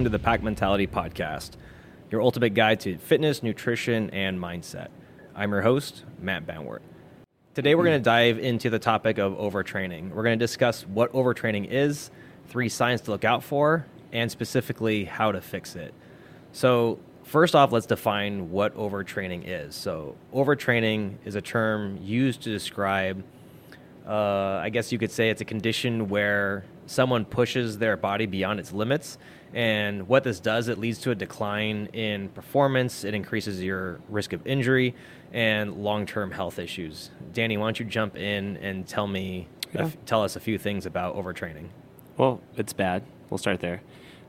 welcome to the Pack Mentality Podcast, your ultimate guide to fitness, nutrition, and mindset. I'm your host, Matt Banwart. Today, we're going to dive into the topic of overtraining. We're going to discuss what overtraining is, three signs to look out for, and specifically how to fix it. So, first off, let's define what overtraining is. So, overtraining is a term used to describe, uh, I guess you could say it's a condition where someone pushes their body beyond its limits. And what this does, it leads to a decline in performance, it increases your risk of injury and long term health issues. Danny, why don't you jump in and tell me, Yeah. tell us a few things about overtraining? Well, it's bad. We'll start there.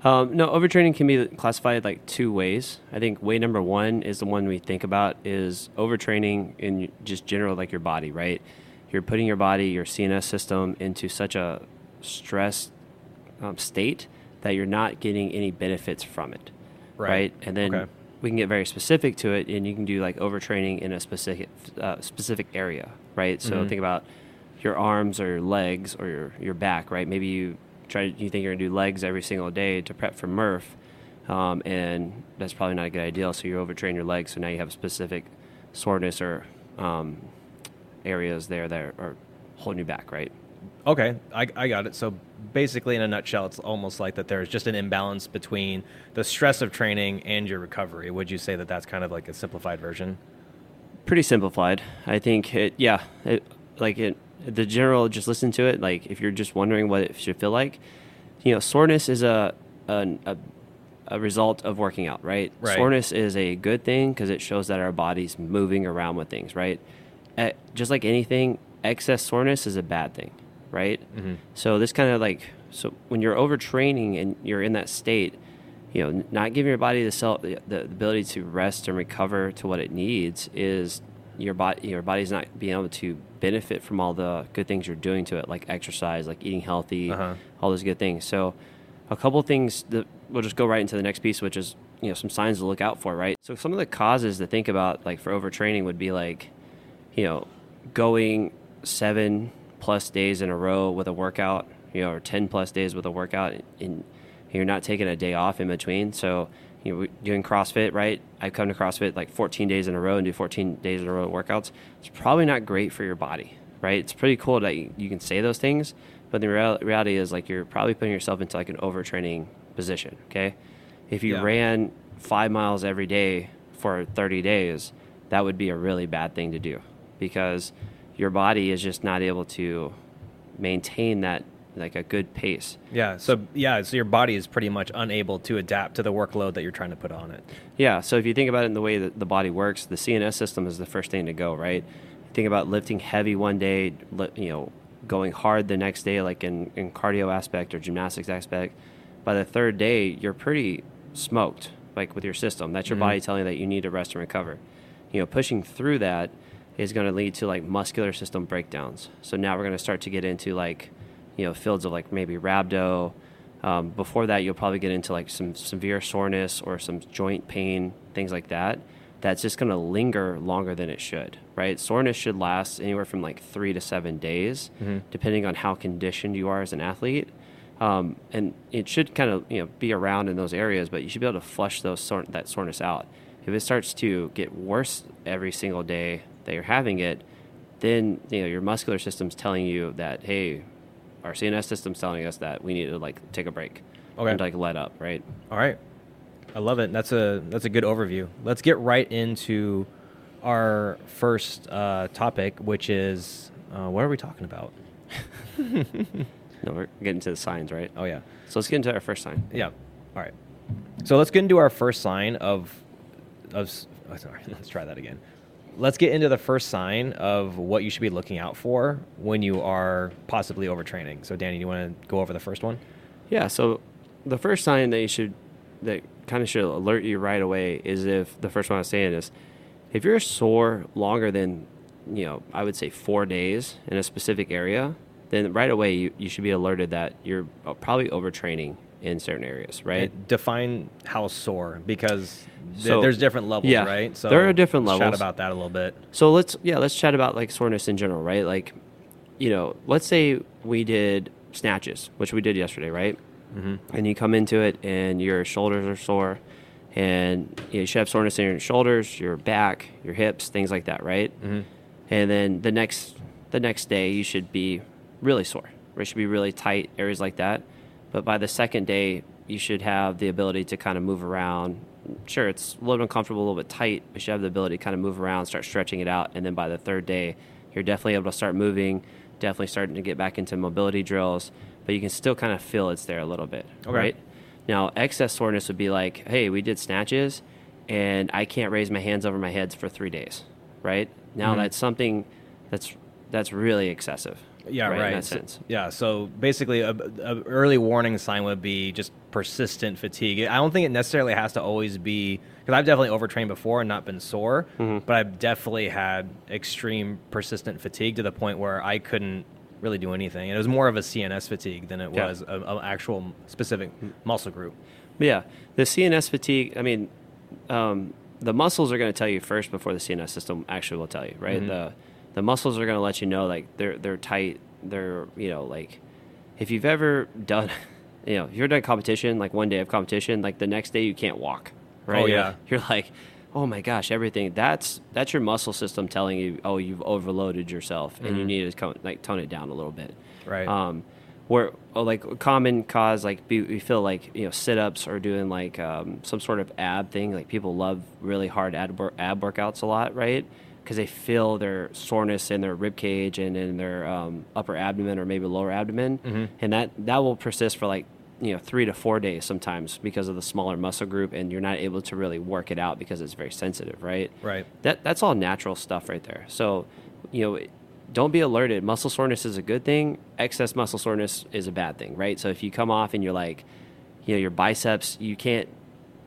Um, no, overtraining can be classified like two ways. I think way number one is the one we think about is overtraining in just general, like your body, right? You're putting your body, your CNS system into such a stress um, state that you're not getting any benefits from it, Right. right? And then Okay. we can get very specific to it, and you can do like overtraining in a specific uh, specific area, right? So Mhm. think about your arms or your legs or your, your back, right? Maybe you try you think you're gonna do legs every single day to prep for Murph, um, and that's probably not a good idea. So you overtrain your legs, so now you have specific soreness or um, areas there that are holding you back, right? Okay, I, I got it. So basically, in a nutshell, it's almost like that there's just an imbalance between the stress of training and your recovery. Would you say that that's kind of like a simplified version? pretty simplified. I think it, yeah, it, like it, the general, just listen to it. Like if you're just wondering what it should feel like, you know, soreness is a, a, a, a result of working out, right? Right. Soreness is a good thing because it shows that our body's moving around with things, right? Eh, just like anything, excess soreness is a bad thing, right? Mhm. So this kind of like so when you're overtraining and you're in that state, you know, not giving your body the self the, the ability to rest and recover to what it needs is your body your body's not being able to benefit from all the good things you're doing to it, like exercise, like eating healthy, Uh-huh. all those good things. So a couple things that we'll just go right into the next piece, which is you know some signs to look out for, right? So some of the causes to think about, like for overtraining, would be like, you know, going seven plus days in a row with a workout, you know, or ten plus days with a workout, and you're not taking a day off in between. So you know, doing CrossFit, right? I come to CrossFit like 14 days in a row and do 14 days in a row of workouts. It's probably not great for your body, right? It's pretty cool that you, you can say those things, but the real, reality is like you're probably putting yourself into like an overtraining position. Okay, if you Yeah. ran five miles every day for 30 days, that would be a really bad thing to do because your body is just not able to maintain that like a good pace. Yeah. So yeah. So your body is pretty much unable to adapt to the workload that you're trying to put on it. Yeah. So if you think about it in the way that the body works, the CNS system is the first thing to go, right? Think about lifting heavy one day, you know, going hard the next day, like in, in cardio aspect or gymnastics aspect. By the third day, you're pretty smoked, like with your system. That's your Mhm. body telling you that you need to rest and recover. You know, pushing through that is going to lead to like muscular system breakdowns. So now we're going to start to get into like, you know, fields of like maybe rhabdo. Um, before that, you'll probably get into like some severe soreness or some joint pain, things like that. That's just going to linger longer than it should, right? Soreness should last anywhere from like three to seven days, Mhm. depending on how conditioned you are as an athlete. Um, and it should kind of you know be around in those areas, but you should be able to flush those sore- that soreness out. If it starts to get worse every single day that you're having it, then you know your muscular system's telling you that hey, our CNS system's telling us that we need to like take a break Okay. and like let up, right? All right. I love it. That's a that's a good overview. Let's get right into our first uh, topic, which is uh, what are we talking about? No, we're getting to the signs, right? Oh yeah. So let's get into our first sign. Yeah. All right. So let's get into our first sign of of oh, sorry, let's try that again. Let's get into the first sign of what you should be looking out for when you are possibly overtraining. So Danny, you want to go over the first one? Yeah. So the first sign that you should that kind of should alert you right away is if the first one I was saying is if you're sore longer than you know I would say four days in a specific area, then right away you, you should be alerted that you're uh, probably overtraining in certain areas, right? And define how sore because th- So- there's different levels, yeah, right? So there are different let's Chat about that a little bit. So let's yeah, let's chat about like soreness in general, right? Like, you know, let's say we did snatches, which we did yesterday, right? and you come into it and your shoulders are sore, and you, should have soreness in your shoulders, your back, your hips, things like that, right? Mm-hmm. And then the next the next day you should be really sore. It should be really tight areas like that. But by the second day, you should have the ability to kind of move around. Sure, it's a little uncomfortable, a little bit tight, but you should have the ability to kind of move around, start stretching it out, and then by the third day, you're definitely able to start moving, definitely starting to get back into mobility drills, but you can still kind of feel it's there a little bit, Okay. right? Now, excess soreness would be like, hey, we did snatches, and I can't raise my hands over my heads for three days, right? Now Mhm. that's something that's that's really excessive. Yeah, right. In that So- sense. yeah, so basically, a, a early warning sign would be just persistent fatigue. I don't think it necessarily has to always be because I've definitely overtrained before and not been sore, Mhm. but I've definitely had extreme persistent fatigue to the point where I couldn't really do anything. And it was more of a CNS fatigue than it Yeah. was an actual specific muscle group. But yeah, the CNS fatigue. I mean, um, the muscles are going to tell you first before the CNS system actually will tell you, right? Mhm. The the muscles are going to let you know like they're they're tight. They're you know like if you've ever done, you know, if you've ever done competition like one day of competition, like the next day you can't walk, right? Oh, You're- yeah. you're like. Oh my gosh! Everything that's that's your muscle system telling you, oh, you've overloaded yourself, and you Mhm. need to co- like tone it down a little bit Right. um, where oh, like common cause like be, we feel like you know sit-ups or doing like um, some sort of ab thing like people love really hard ab, ab workouts a lot right because they feel their soreness in their rib cage and in their um, upper abdomen or maybe lower abdomen Mhm. and that that will persist for like you know three to four days sometimes because of the smaller muscle group and you're not able to really work it out because it's very sensitive right right. that that's all natural stuff right there. So, you know, don't be alerted. Muscle soreness is a good thing. Excess muscle soreness is a bad thing, right? So if you come off and you're like, you know, your biceps, you can't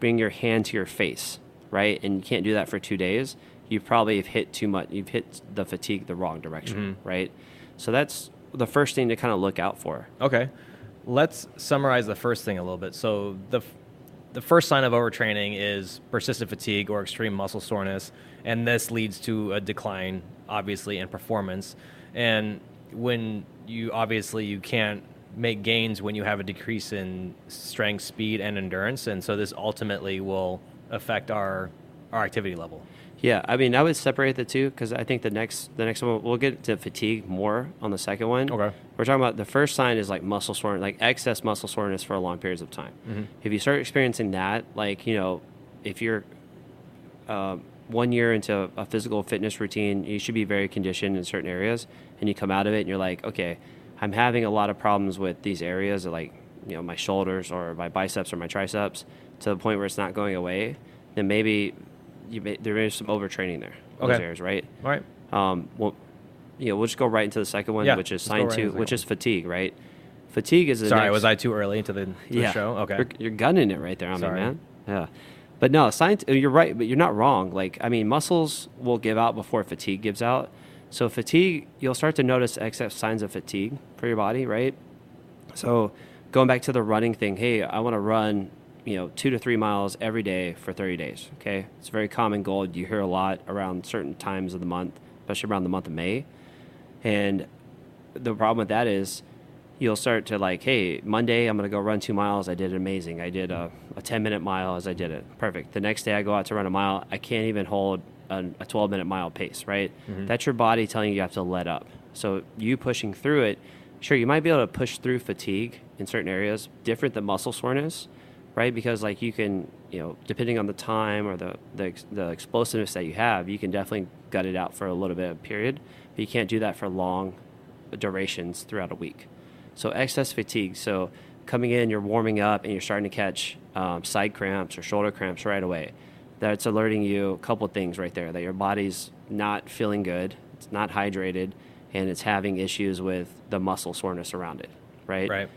bring your hand to your face, right? And you can't do that for two days. You probably have hit too much. You've hit the fatigue the wrong direction, Mhm. right? So that's the first thing to kind of look out for. Okay, let's summarize the first thing a little bit. So the f- the first sign of overtraining is persistent fatigue or extreme muscle soreness, and this leads to a decline, obviously, in performance. And when you obviously you can't make gains when you have a decrease in strength, speed, and endurance, and so this ultimately will affect our our activity level. Yeah, I mean, I would separate the two because I think the next the next one we'll get to fatigue more on the second one. Okay. We're talking about the first sign is like muscle soreness, like excess muscle soreness for long periods of time. Mhm. If you start experiencing that, like you know, if you're um, one year into a physical fitness routine, you should be very conditioned in certain areas, and you come out of it and you're like, okay, I'm having a lot of problems with these areas, like you know, my shoulders or my biceps or my triceps, to the point where it's not going away. Then maybe you may, there is some overtraining there. Those Okay. areas, right? All right. Um, well, you know, we'll just go right into the second one, Yeah, which is sign right two, which is fatigue, right? Fatigue is the Sorry, next- was I too early into the, to the show? Okay. You're, you're gunning it right there on Sorry. me, man. Yeah. But no, science, you're right, but you're not wrong. Like, I mean, muscles will give out before fatigue gives out. So, fatigue, you'll start to notice excess signs of fatigue for your body, right? So, going back to the running thing, hey, I want to run, you know, two to three miles every day for 30 days, okay? It's a very common goal. You hear a lot around certain times of the month, especially around the month of May. And the problem with that is you'll start to like, hey, Monday I'm going to go run two miles. I did it amazing. I did a, a 10 minute mile as I did it. Perfect. The next day I go out to run a mile. I can't even hold a, a 12 minute mile pace, right? Mhm. That's your body telling you you have to let up. So you pushing through it, sure, you might be able to push through fatigue in certain areas, different than muscle soreness, right? Because like you can, you know, depending on the time or the, the, the explosiveness that you have, you can definitely gut it out for a little bit of period, but you can't do that for long durations throughout a week. So excess fatigue. So coming in, you're warming up and you're starting to catch um, side cramps or shoulder cramps right away. That's alerting you a couple things right there that your body's not feeling good, it's not hydrated, and it's having issues with the muscle soreness around it, right? Right.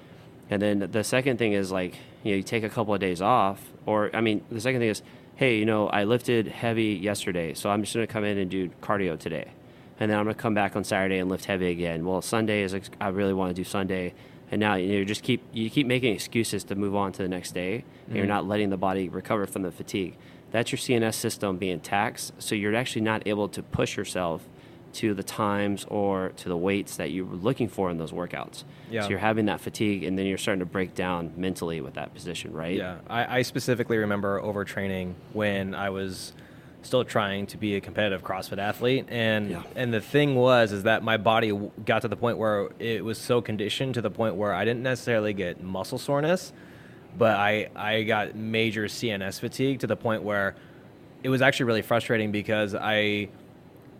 And then the second thing is like, you know, you take a couple of days off, or I mean, the second thing is, hey, you know, I lifted heavy yesterday, so I'm just going to come in and do cardio today. And then I'm going to come back on Saturday and lift heavy again. Well, Sunday is, I really want to do Sunday. And now you know, just keep, you keep making excuses to move on to the next day, and you're Mhm. not letting the body recover from the fatigue. That's your CNS system being taxed, so you're actually not able to push yourself to the times or to the weights that you were looking for in those workouts. Yeah. So you're having that fatigue, and then you're starting to break down mentally with that position, right? Yeah, I, I specifically remember overtraining when I was still trying to be a competitive CrossFit athlete, and Yeah. and the thing was is that my body got to the point where it was so conditioned to the point where I didn't necessarily get muscle soreness, but I I got major CNS fatigue to the point where it was actually really frustrating because I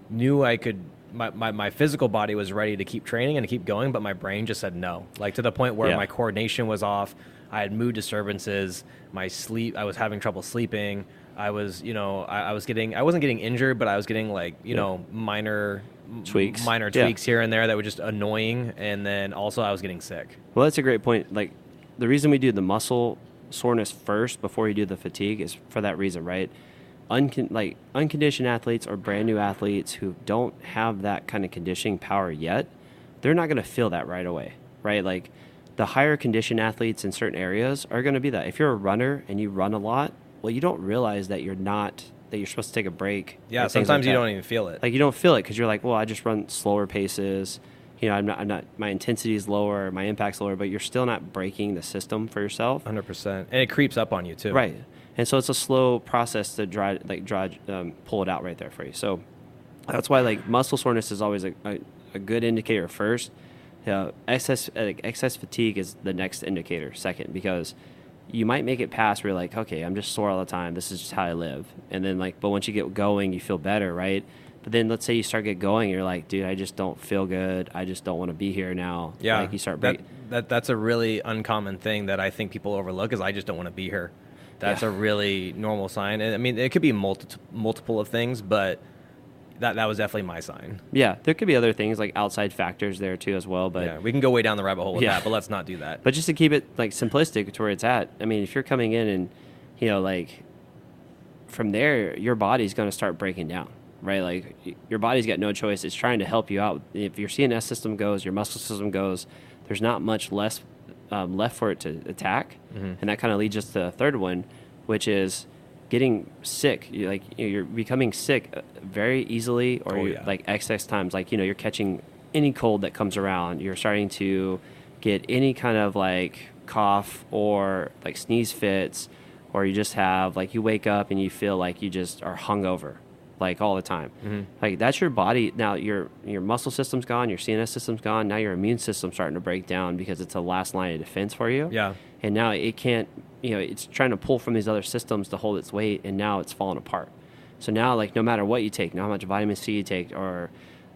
knew I could. My, my, my physical body was ready to keep training and to keep going, but my brain just said no. Like to the point where Yeah. my coordination was off. I had mood disturbances. My sleep, I was having trouble sleeping. I was, you know, I, I was getting, I wasn't getting injured, but I was getting like, you Yeah. know, minor Tweaks. minor Yeah. tweaks here and there that were just annoying. And then also I was getting sick. Well, that's a great point. Like the reason we do the muscle soreness first before you do the fatigue is for that reason, right? Uncon- like unconditioned athletes or brand new athletes who don't have that kind of conditioning power yet, they're not going to feel that right away, right? Like the higher conditioned athletes in certain areas are going to be that. If you're a runner and you run a lot, well, you don't realize that you're not that you're supposed to take a break. Yeah. Sometimes like you don't even feel it. like you don't feel it because you're like, well, I just run slower paces. You know, I'm not, I'm not. My intensity is lower, my impact's lower, but you're still not breaking the system for yourself, 100%. And it creeps up on you too. right? And so it's a slow process to dry, like dry, um, pull it out right there for you. So that's why like muscle soreness is always a, a, a good indicator first. Uh, excess like excess fatigue is the next indicator second because you might make it past where you're like, okay, I'm just sore all the time. This is just how I live. And then like, but once you get going, you feel better, right? But then let's say you start get going, you're like, dude, I just don't feel good. I just don't want to be here now. Yeah. Like you start that, that that's a really uncommon thing that I think people overlook is I just don't want to be here. That's Yeah. a really normal sign. And I mean, it could be multi- multiple of things, but that that was definitely my sign. Yeah, there could be other things like outside factors there too as well. But yeah, we can go way down the rabbit hole with Yeah. that, but let's not do that. But just to keep it like simplistic to where it's at, I mean, if you're coming in and you know like from there, your body's going to start breaking down, right? Like your body's got no choice; it's trying to help you out. If your CNS system goes, your muscle system goes. There's not much less um, left for it to attack, Mhm. and that kind of leads us to the third one, which is getting sick. You like you're becoming sick uh, very easily, or Oh, yeah. like excess times. Like you know, you're catching any cold that comes around. You're starting to get any kind of like cough or like sneeze fits, or you just have like you wake up and you feel like you just are hungover, like all the time. Mhm. Like that's your body. Now your your muscle system's gone, your CNS system's gone. Now your immune system's starting to break down because it's a last line of defense for you Yeah. and now it can't you know it's trying to pull from these other systems to hold its weight and now it's falling apart so now like no matter what you take no how much vitamin c you take or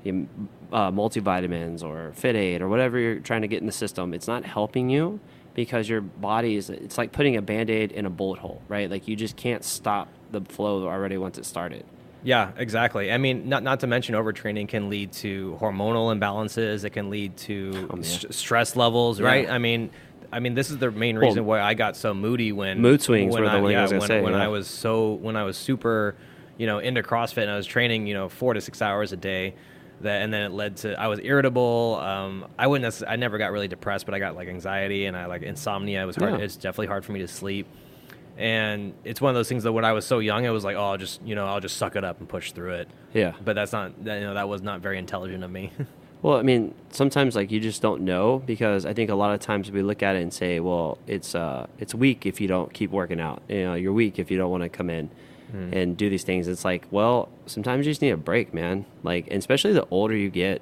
you, uh, multivitamins or FitAid or whatever you're trying to get in the system it's not helping you because your body is it's like putting a band-aid in a bullet hole right like you just can't stop the flow already once it started Yeah, exactly. I mean, not not to mention overtraining can lead to hormonal imbalances. It can lead to Oh, st- stress levels, Yeah. right? I mean, I mean, this is the main Well, reason why I got so moody when mood swings when were the I, one I was when, say, when yeah. I was so when I was super, you know, into CrossFit and I was training, you know, four to six hours a day. That and then it led to I was irritable. Um, I wouldn't. I never got really depressed, but I got like anxiety and I like insomnia. It was hard. Yeah. It's definitely hard for me to sleep. And it's one of those things that when I was so young, it was like, oh, I'll just you know, I'll just suck it up and push through it yeah but that's not that, you know that was not very intelligent of me Well, I mean, sometimes like you just don't know because I think a lot of times we look at it and say, well, it's uh, it's weak if you don't keep working out. You know, you're weak if you don't want to come in Hmm. and do these things. It's like, well, sometimes you just need a break, man. Like, and especially the older you get.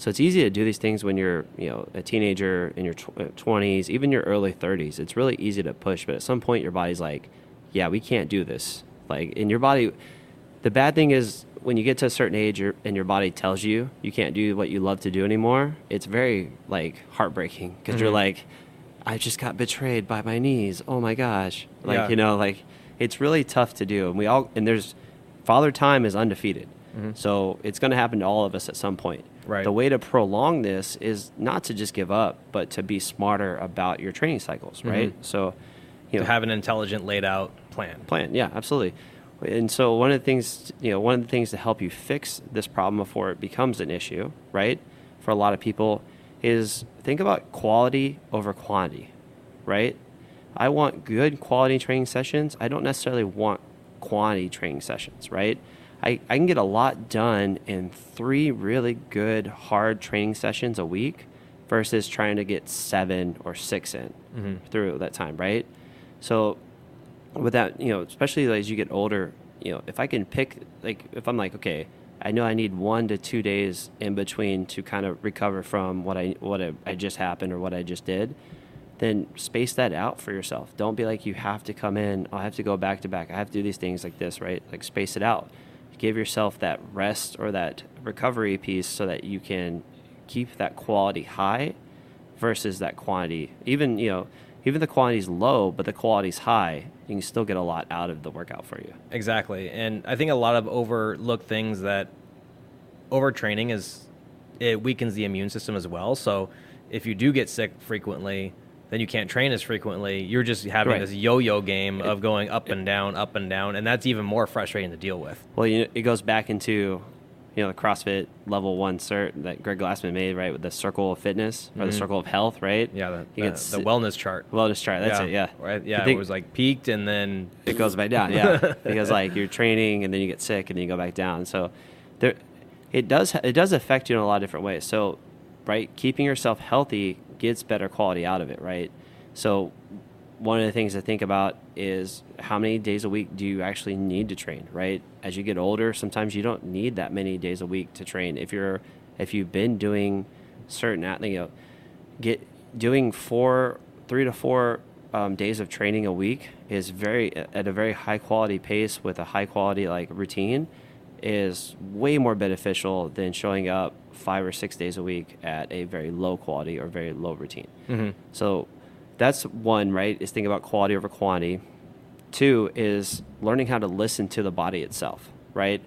So it's easy to do these things when you're, you know, a teenager in your tw- twenties, even your early thirties. It's really easy to push, but at some point your body's like, yeah, we can't do this. Like, in your body, the bad thing is when you get to a certain age your, and your body tells you you can't do what you love to do anymore it's very like heartbreaking because you're Mhm. like i just got betrayed by my knees oh my gosh like Yeah. you know like it's really tough to do and we all and there's father time is undefeated Mhm. so it's going to happen to all of us at some point Right. the way to prolong this is not to just give up but to be smarter about your training cycles right Mhm. so you to know have an intelligent laid out plan plan. Yeah, absolutely. And so one of the things, you know, one of the things to help you fix this problem before it becomes an issue, right? For a lot of people is think about quality over quantity, right? I want good quality training sessions. I don't necessarily want quantity training sessions, right? I, I can get a lot done in three really good hard training sessions a week versus trying to get seven or six in Mm-hmm. through that time, right? So with that, you know, especially as you get older, you know, if I can pick, like, if I'm like, okay, I know I need one to two days in between to kind of recover from what I what I, I just happened or what I just did, then space that out for yourself. Don't be like you have to come in. I have to go back to back. I have to do these things like this, right? Like space it out. Give yourself that rest or that recovery piece so that you can keep that quality high versus that quantity. Even you know, even the quantity's low, but the quality's high. You can still get a lot out of the workout for you. Exactly. And I think a lot of overlooked things that overtraining is it weakens the immune system as well. So if you do get sick frequently, then you can't train as frequently. You're just having Right. this yo-yo game of going up and down, up and down, and that's even more frustrating to deal with. Well, you know, it goes back into you know the CrossFit level one cert that Greg Glassman made, right, with the circle of fitness or the Mhm. circle of health, right? Yeah, the, the, get the wellness chart. wellness chart. That's it. Yeah, Right, yeah. It was like peaked and then it goes back down. Yeah, because like you're training and then you get sick and then you go back down. So there, it does it does affect you in a lot of different ways. So, right, keeping yourself healthy gets better quality out of it, right? So, one of the things to think about is how many days a week do you actually need to train, right? As you get older, sometimes you don't need that many days a week to train. If you're if you've been doing certain you know get doing four three to four um, days of training a week is very at a very high quality pace with a high quality like routine is way more beneficial than showing up five or six days a week at a very low quality or very low routine Mhm. so that's one right is think about quality over quantity two is learning how to listen to the body itself right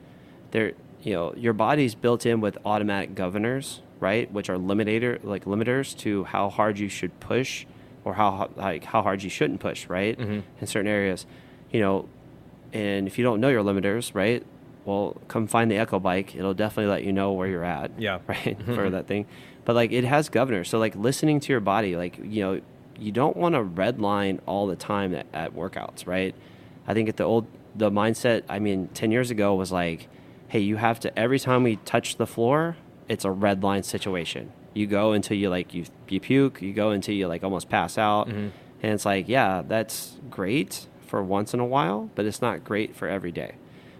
there you know your body's built in with automatic governors right which are limitator like limiters to how hard you should push or how like how hard you shouldn't push right Mhm. in certain areas you know and if you don't know your limiters right well come find the echo bike. It'll definitely let you know where you're at Yeah. right for that thing. But like it has governors. So like listening to your body like you know you don't want to red line all the time at, at workouts right? I think at the old the mindset i mean 10 years ago was like hey you have to every time we touch the floor it's a red line situation. You go until you like you, you puke you go until you like almost pass out. Mhm. and it's like yeah that's great for once in a while but it's not great for every day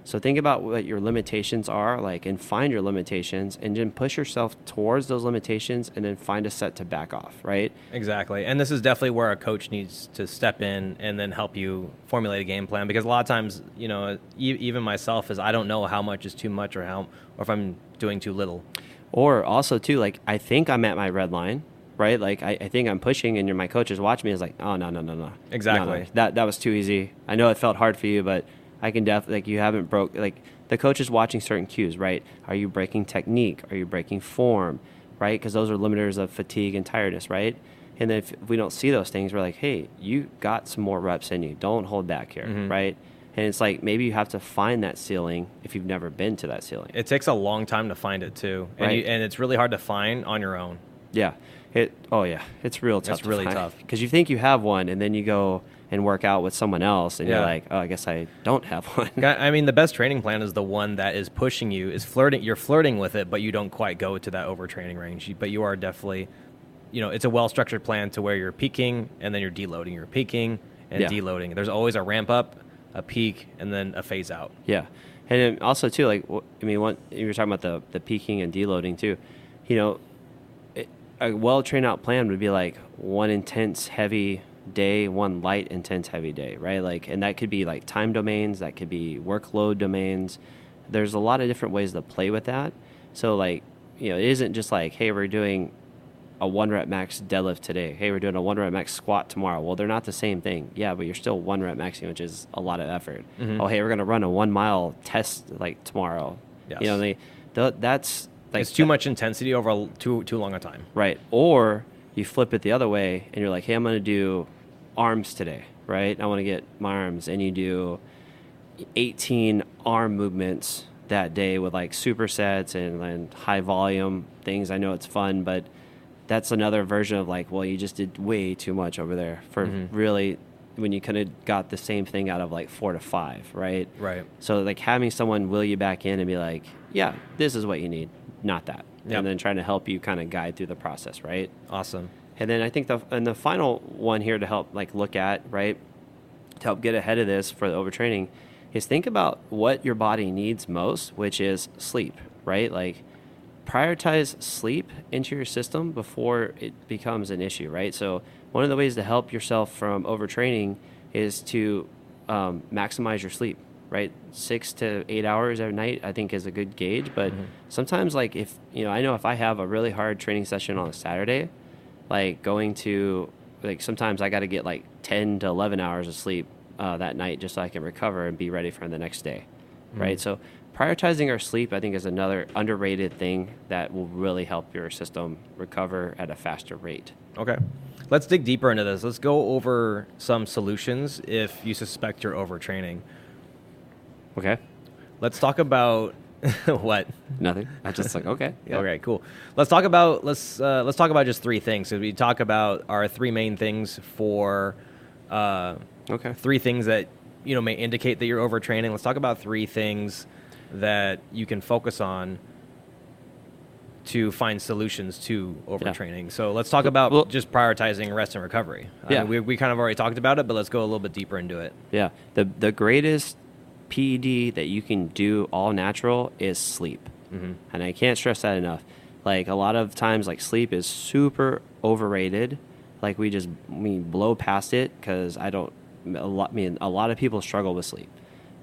so think about what your limitations are, like, and find your limitations, and then push yourself towards those limitations, and then find a set to back off. Right? Exactly. And this is definitely where a coach needs to step in and then help you formulate a game plan because a lot of times, you know, e- even myself is I don't know how much is too much or how or if I'm doing too little. Or also too, like, I think I'm at my red line. Right, like I, I think I'm pushing, and you're my coach is watching me. Is like, oh no, no, no, no, Exactly. No, no. That that was too easy. I know it felt hard for you, but I can definitely like you haven't broke like the coach is watching certain cues. Right, are you breaking technique? Are you breaking form? Right, because those are limiters of fatigue and tiredness. Right, and then if we don't see those things, we're like, hey, you got some more reps in you. Don't hold back here. Mhm. Right, and it's like maybe you have to find that ceiling if you've never been to that ceiling. It takes a long time to find it too. And you, Right. and it's really hard to find on your own. Yeah. It. Oh yeah. It's real tough. It's really tough. because you think you have one, and then you go and work out with someone else, and Yeah. you're like, oh, I guess I don't have one. I mean, the best training plan is the one that is pushing you, is flirting. You're flirting with it, but you don't quite go to that overtraining range. But you are definitely, you know, it's a well structured plan to where you're peaking and then you're deloading. You're peaking and Yeah. deloading. There's always a ramp up, a peak, and then a phase out. yeah, and also too, like I mean, one you were talking about the the peaking and deloading too. You know, it, a well trained out plan would be like one intense heavy day, one light intense heavy day, right? Like, and that could be like time domains, that could be workload domains. There's a lot of different ways to play with that. So like, you know, it isn't just like, hey, we're doing a one rep max deadlift today. Hey, we're doing a one rep max squat tomorrow. Well, they're not the same thing. Yeah, but you're still one rep maxing, which is a lot of effort. Mhm. Oh, hey, we're gonna run a one mile test like tomorrow. Yes. You know, they, th- that's like it's too much intensity over a, too too long a time. Right. Or you flip it the other way and you're like, hey, I'm going to do arms today, right? I want to get my arms. And you do 18 arm movements that day with like supersets and, and high volume things. I know it's fun, but that's another version of like, well, you just did way too much over there for Mhm. really when you kind of got the same thing out of like four to five, right? Right. So like having someone will you back in and be like, yeah, this is what you need, not that, Yep. and then trying to help you kind of guide through the process, right? Awesome. And then I think the and the final one here to help like look at right to help get ahead of this for the overtraining is think about what your body needs most, which is sleep, right? Like prioritize sleep into your system before it becomes an issue, right? So one of the ways to help yourself from overtraining is to um, maximize your sleep, right? Six to eight hours every night, I think, is a good gauge. But sometimes, like if you know, I know if I have a really hard training session on a Saturday, like going to like sometimes I got to get like ten to eleven hours of sleep uh, that night just so I can recover and be ready for the next day, right? So prioritizing our sleep, I think, is another underrated thing that will really help your system recover at a faster rate. Okay. Let's dig deeper into this. Let's go over some solutions if you suspect you're overtraining. Okay. Let's talk about what? Nothing. I just like okay. yeah. Okay, cool. Let's talk about let's uh, let's talk about just three things. So we talk about our three main things for uh, Okay. three things that you know may indicate that you're overtraining. Let's talk about three things that you can focus on to find solutions to overtraining. So let's talk about Well- just prioritizing rest and recovery. I Yeah. mean, we we kind of already talked about it, but let's go a little bit deeper into it. Yeah. The the greatest PED that you can do all natural is sleep. Mhm. And I can't stress that enough. Like a lot of times like sleep is super overrated. Like we just we blow past it cuz I don't a lot I mean a lot of people struggle with sleep,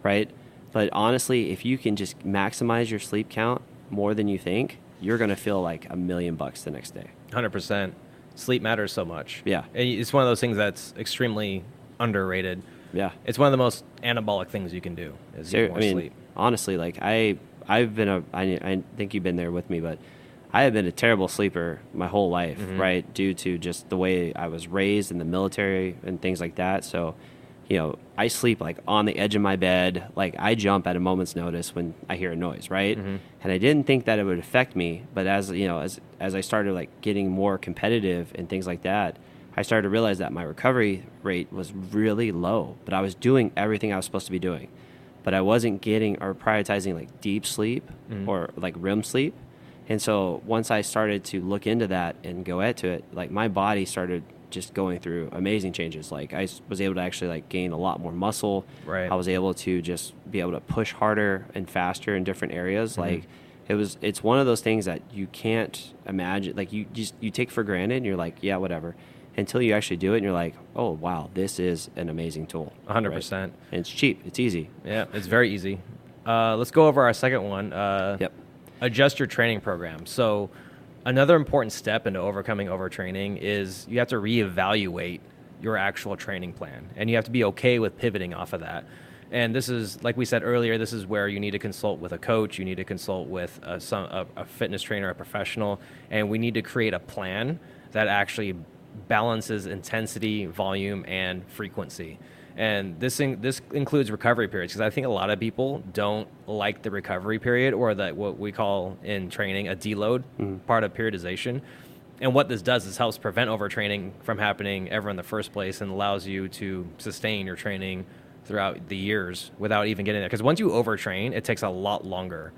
right? But honestly, if you can just maximize your sleep count more than you think, you're going to feel like a million bucks the next day. Hundred percent. Sleep matters so much. Yeah. And it's one of those things that's extremely underrated. Yeah. It's one of the most anabolic things you can do is Ser- more I mean, sleep. honestly, like I, I've been a, I, I think you've been there with me, but I have been a terrible sleeper my whole life, Mhm. right? Due to just the way I was raised in the military and things like that. So, you know, I sleep like on the edge of my bed. Like I jump at a moment's notice when I hear a noise, right? Mhm. And I didn't think that it would affect me, but as you know, as as I started like getting more competitive and things like that, I started to realize that my recovery rate was really low. But I was doing everything I was supposed to be doing, but I wasn't getting or prioritizing like deep sleep Mhm. or like REM sleep. And so once I started to look into that and go into it, like my body started just going through amazing changes. Like I was able to actually like gain a lot more muscle. Right. I was able to just be able to push harder and faster in different areas. Mhm. Like it was, it's one of those things that you can't imagine. Like you just you take for granted. and You're like, yeah, whatever, until you actually do it, and you're like, oh wow, this is an amazing tool. A hundred right? percent. And it's cheap. It's easy. Yeah, it's very easy. Uh, let's go over our second one. Uh, Yep. Adjust your training program. So, another important step into overcoming overtraining is you have to reevaluate your actual training plan, and you have to be okay with pivoting off of that. And this is, like we said earlier, this is where you need to consult with a coach. You need to consult with a, some, a, a fitness trainer, a professional, and we need to create a plan that actually balances intensity, volume, and frequency. And this in, this includes recovery periods because I think a lot of people don't like the recovery period or that what we call in training a deload mm-hmm. part of periodization. And what this does is helps prevent overtraining from happening ever in the first place and allows you to sustain your training throughout the years without even getting there. Because once you overtrain, it takes a lot longer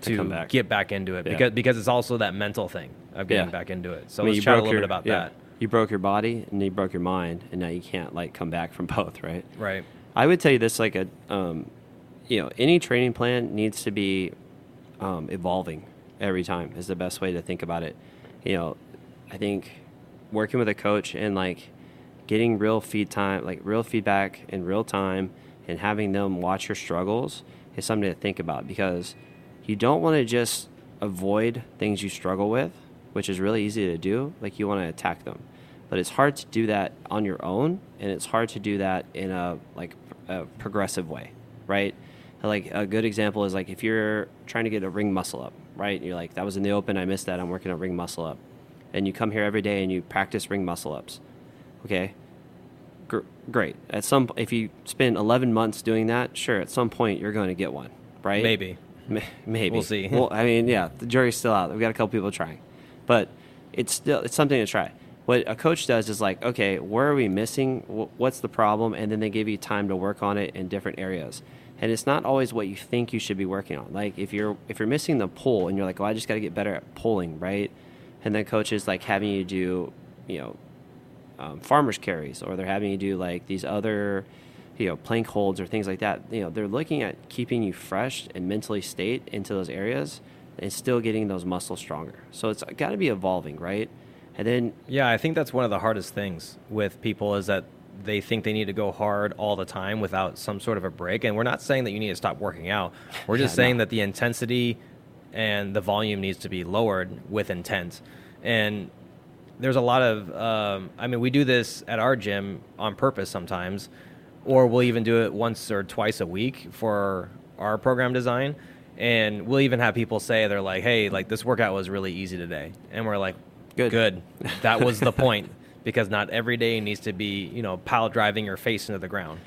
To to, come back. get back into it Yeah. because because it's also that mental thing of getting Yeah. back into it. So I mean, let's chat a little your- bit about yeah. that. You broke your body and you broke your mind, and now you can't like come back from both, right? Right. I would tell you this: like a, um, you know, any training plan needs to be um, evolving every time. Is the best way to think about it. You know, I think working with a coach and like getting real feed time, like real feedback in real time, and having them watch your struggles is something to think about because you don't want to just avoid things you struggle with, which is really easy to do. Like you want to attack them, but it's hard to do that on your own, and it's hard to do that in a like a progressive way, right? Like a good example is like if you're trying to get a ring muscle up, right? You're like that was in the open, I missed that. I'm working on ring muscle up, and you come here every day and you practice ring muscle ups, okay? Gr- great. At some, if you spend 11 months doing that, sure, at some point you're going to get one, right? Maybe. Ma- Maybe We'll see. Well, I mean, yeah, the jury's still out. We've got a couple people trying, but it's still it's something to try. what a coach does is like, okay, where are we missing? What's the problem? And then they give you time to work on it in different areas. And it's not always what you think you should be working on. Like if you're if you're missing the pull and you're like, oh, I just got to get better at pulling, right? And then coaches like having you do, you know, um, farmers carries, or they're having you do like these other, you know, plank holds or things like that. You know, they're looking at keeping you fresh and mentally state into those areas and still getting those muscles stronger. So it's got to be evolving, right? And then Yeah, I think that's one of the hardest things with people is that they think they need to go hard all the time without some sort of a break. And we're not saying that you need to stop working out. We're just Yeah, saying no. that the intensity and the volume needs to be lowered with intent. And there's a lot of, um, I mean, we do this at our gym on purpose sometimes, or we'll even do it once or twice a week for our program design. And we'll even have people say, they're like, hey, like this workout was really easy today. And we're like, Good. Good. That was the point because not every day needs to be, you know, pile driving your face into the ground.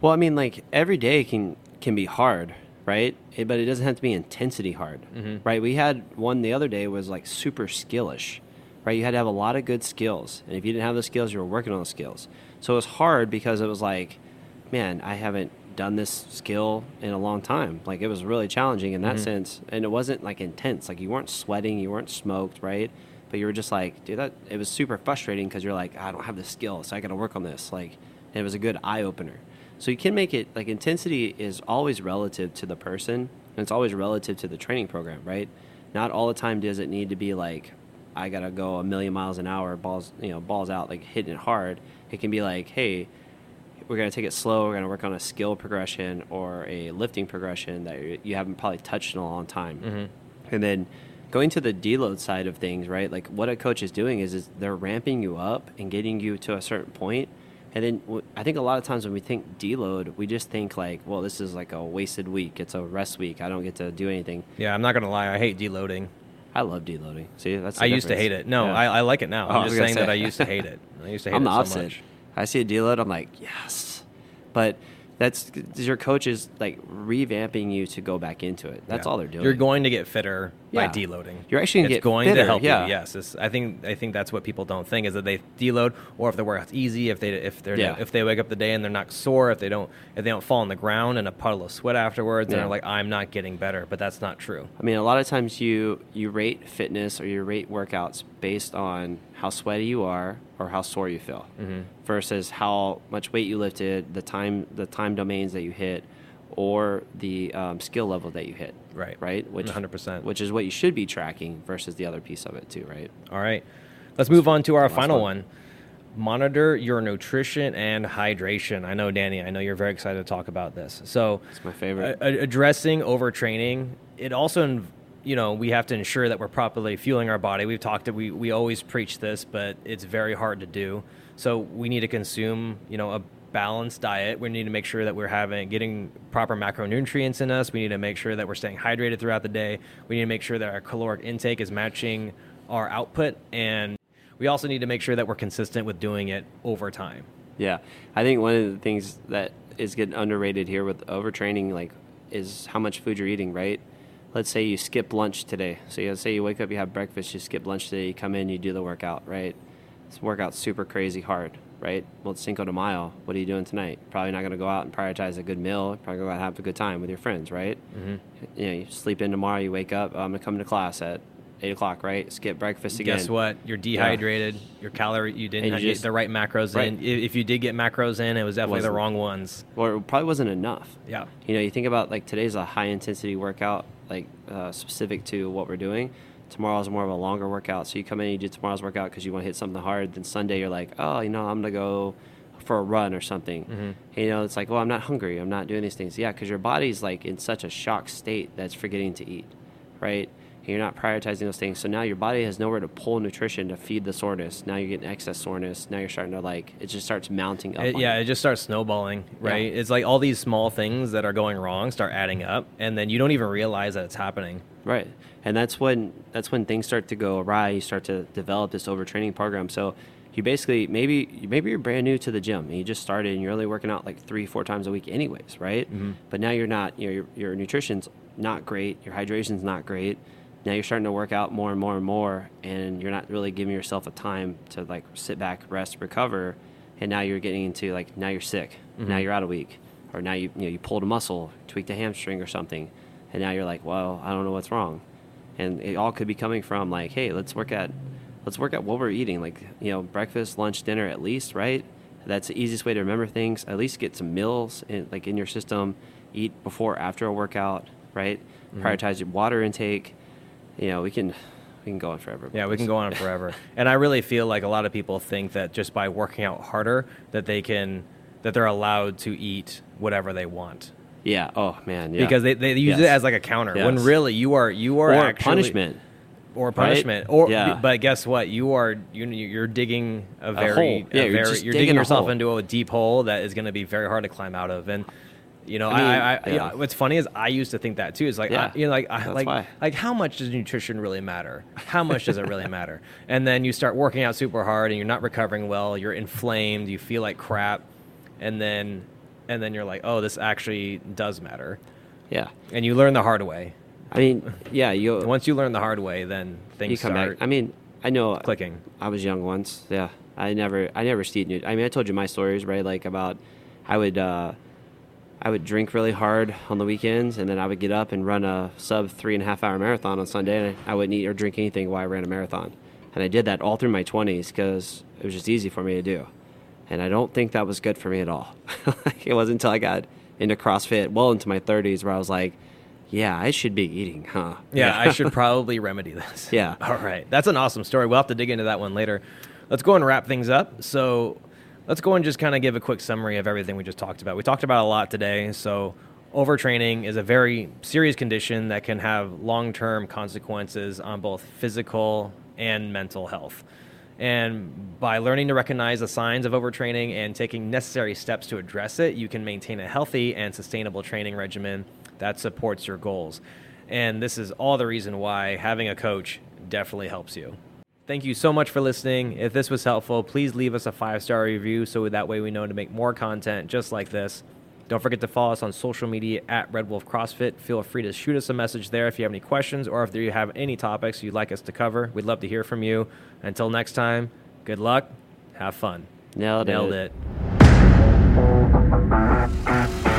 Well, I mean, like every day can can be hard, right? It, but it doesn't have to be intensity hard, mm-hmm. right? We had one the other day was like super skillish, right? You had to have a lot of good skills, and if you didn't have the skills, you were working on the skills. So it was hard because it was like, man, I haven't done this skill in a long time. Like it was really challenging in that mm-hmm. sense, and it wasn't like intense. Like you weren't sweating, you weren't smoked, right? But you were just like, dude, that it was super frustrating because you're like, I don't have the skill, so I got to work on this. Like, and it was a good eye opener. So you can make it like intensity is always relative to the person, and it's always relative to the training program, right? Not all the time does it need to be like, I gotta go a million miles an hour, balls, you know, balls out, like hitting it hard. It can be like, hey, we're going to take it slow. We're going to work on a skill progression or a lifting progression that you- you haven't probably touched in a long time. Mm-hmm. And then going to the deload side of things, right? Like what a coach is doing is, is they're ramping you up and getting you to a certain point. And then I think a lot of times when we think deload, we just think like, well, this is like a wasted week. It's a rest week. I don't get to do anything. Yeah, I'm not going to lie. I hate deloading. I love deloading. See, that's I used to hate it. No, Yeah. I, I like it now. Oh, I'm just saying that. I used to hate it. I used to hate I'm it the so opposite. much. I see a deload, I'm like, yes. But that's your coach is like revamping you to go back into it. That's Yeah. all they're doing. You're going to get fitter Yeah. by deloading. You're actually gonna it's get going fitter, to help yeah. you. Yes, it's, I think I think that's what people don't think is that they deload or if the workout's easy, if they if they're Yeah. if they wake up the day and they're not sore, if they don't if they don't fall on the ground in a puddle of sweat afterwards, they're like I'm not getting better. But that's not true. I mean, a lot of times you you rate fitness or you rate workouts based on how sweaty you are or how sore you feel, Mm-hmm. versus how much weight you lifted, the time the time domains that you hit, or the um, skill level that you hit. Right. Right. Which 100%. Which is what you should be tracking versus the other piece of it too. Right. All right. Let's move on to our Last final one. one. Monitor your nutrition and hydration. I know, Danny, I know you're very excited to talk about this. So, It's my favorite. a- addressing overtraining, it also, inv- you know, we have to ensure that we're properly fueling our body. We've talked, we, we always preach this, but it's very hard to do. So, we need to consume, you know, a balanced diet. We need to make sure that we're having getting proper macronutrients in us. We need to make sure that we're staying hydrated throughout the day. We need to make sure that our caloric intake is matching our output and we also need to make sure that we're consistent with doing it over time. Yeah, I think one of the things that is getting underrated here with overtraining, like, is how much food you're eating. Right? Let's say you skip lunch today. So you say you wake up, you have breakfast, you skip lunch today, you come in, you do the workout. Right? This workout's super crazy hard. Right? Well, it's Cinco de Mayo. What are you doing tonight? Probably not going to go out and prioritize a good meal. Probably going to have a good time with your friends. Right? Mm-hmm. You know, you sleep in tomorrow. You wake up. I'm gonna come to class at eight o'clock. Right? Skip breakfast again. Guess what? You're dehydrated. Your calorie, you didn't you get just- the right macros Right. in. If you did get macros in, it was definitely the Wasn't. wrong ones. Or it probably wasn't enough. Yeah. You know, you think about like today's a high intensity workout, like uh, specific to what we're doing. Tomorrow's more of a longer workout. So you come in, and you do tomorrow's workout because you want to hit something hard. Then Sunday you're like, oh, you know, I'm gonna go for a run or something. Mm-hmm. You know, it's like, well, I'm not hungry. I'm not doing these things. Yeah, because your body's like in such a shock state that's forgetting to eat, right? And you're not prioritizing those things. So now your body has nowhere to pull nutrition to feed the soreness. Now you're getting excess soreness. Now you're starting to like it just starts mounting up. It- yeah, you. it just starts snowballing, right? It's like all these small things that are going wrong start adding up, and then you don't even realize that it's happening. Right, and that's when that's when things start to go awry. You start to develop this overtraining program. So you basically maybe maybe you're brand new to the gym and you just started and you're only working out like three four times a week anyways, right? Mm-hmm. But now you're not. You know, your your nutrition's not great. Your hydration's not great. Now you're starting to work out more and more and more, and you're not really giving yourself a time to like sit back, rest, recover, and now you're getting into like now you're sick, Mm-hmm. now you're out a week, or now you you know you pulled a muscle, tweaked a hamstring or something, and now you're like, well, I don't know what's wrong, and it all could be coming from like, hey, let's work at let's work at what we're eating, like you know breakfast, lunch, dinner at least, right? That's the easiest way to remember things. At least get some meals in, like in your system. Eat before, after a workout, right? Mm-hmm. Prioritize your water intake. You know, we can we can go on forever. Yeah, we can go on forever. and I really feel like a lot of people think that just by working out harder that they can that they're allowed to eat whatever they want. Yeah. Oh man. Yeah. Because they, they use it as like a counter when really you are you are or actually punishment. or punishment or Yeah. but guess what you are you you're digging a very a Yeah, you're very just you're digging digging a yourself into a deep hole that is going to be very hard to climb out of and you know I mean, I, I, I yeah. what's funny is I used to think that too. It's like Yeah. You know like I, like why. like how much does nutrition really matter? How much does it really matter? And then you start working out super hard and you're not recovering well. You're inflamed. You feel like crap, and then and then you're like, oh, this actually does matter. Yeah. And you learn the hard way. I mean, yeah. You Once you learn the hard way, then things you come start back. I mean, I know clicking. I was young once. Yeah, I never, I never. New. I mean, I told you my stories, right? Like about, I would, uh, I would drink really hard on the weekends, and then I would get up and run a sub three and a half hour marathon on Sunday. And I wouldn't eat or drink anything while I ran a marathon, and I did that all through my twenties because it was just easy for me to do. And I don't think that was good for me at all. it wasn't until I got into CrossFit, well into my thirties, where I was like, "Yeah, I should be eating, huh?" Yeah, I should probably remedy this. Yeah. All right. That's an awesome story. We'll have to dig into that one later. Let's go and wrap things up. So let's go and just kind of give a quick summary of everything we just talked about. We talked about a lot today. So overtraining is a very serious condition that can have long term consequences on both physical and mental health. And by learning to recognize the signs of overtraining and taking necessary steps to address it, you can maintain a healthy and sustainable training regimen that supports your goals. And this is all the reason why having a coach definitely helps you. Thank you so much for listening. If this was helpful, please leave us a five star review so that way we know to make more content just like this. Don't forget to follow us on social media at Red Wolf CrossFit. Feel free to shoot us a message there if you have any questions or if you have any topics you'd like us to cover. We'd love to hear from you. Until next time, good luck. Have fun. Nailed, Nailed it. it.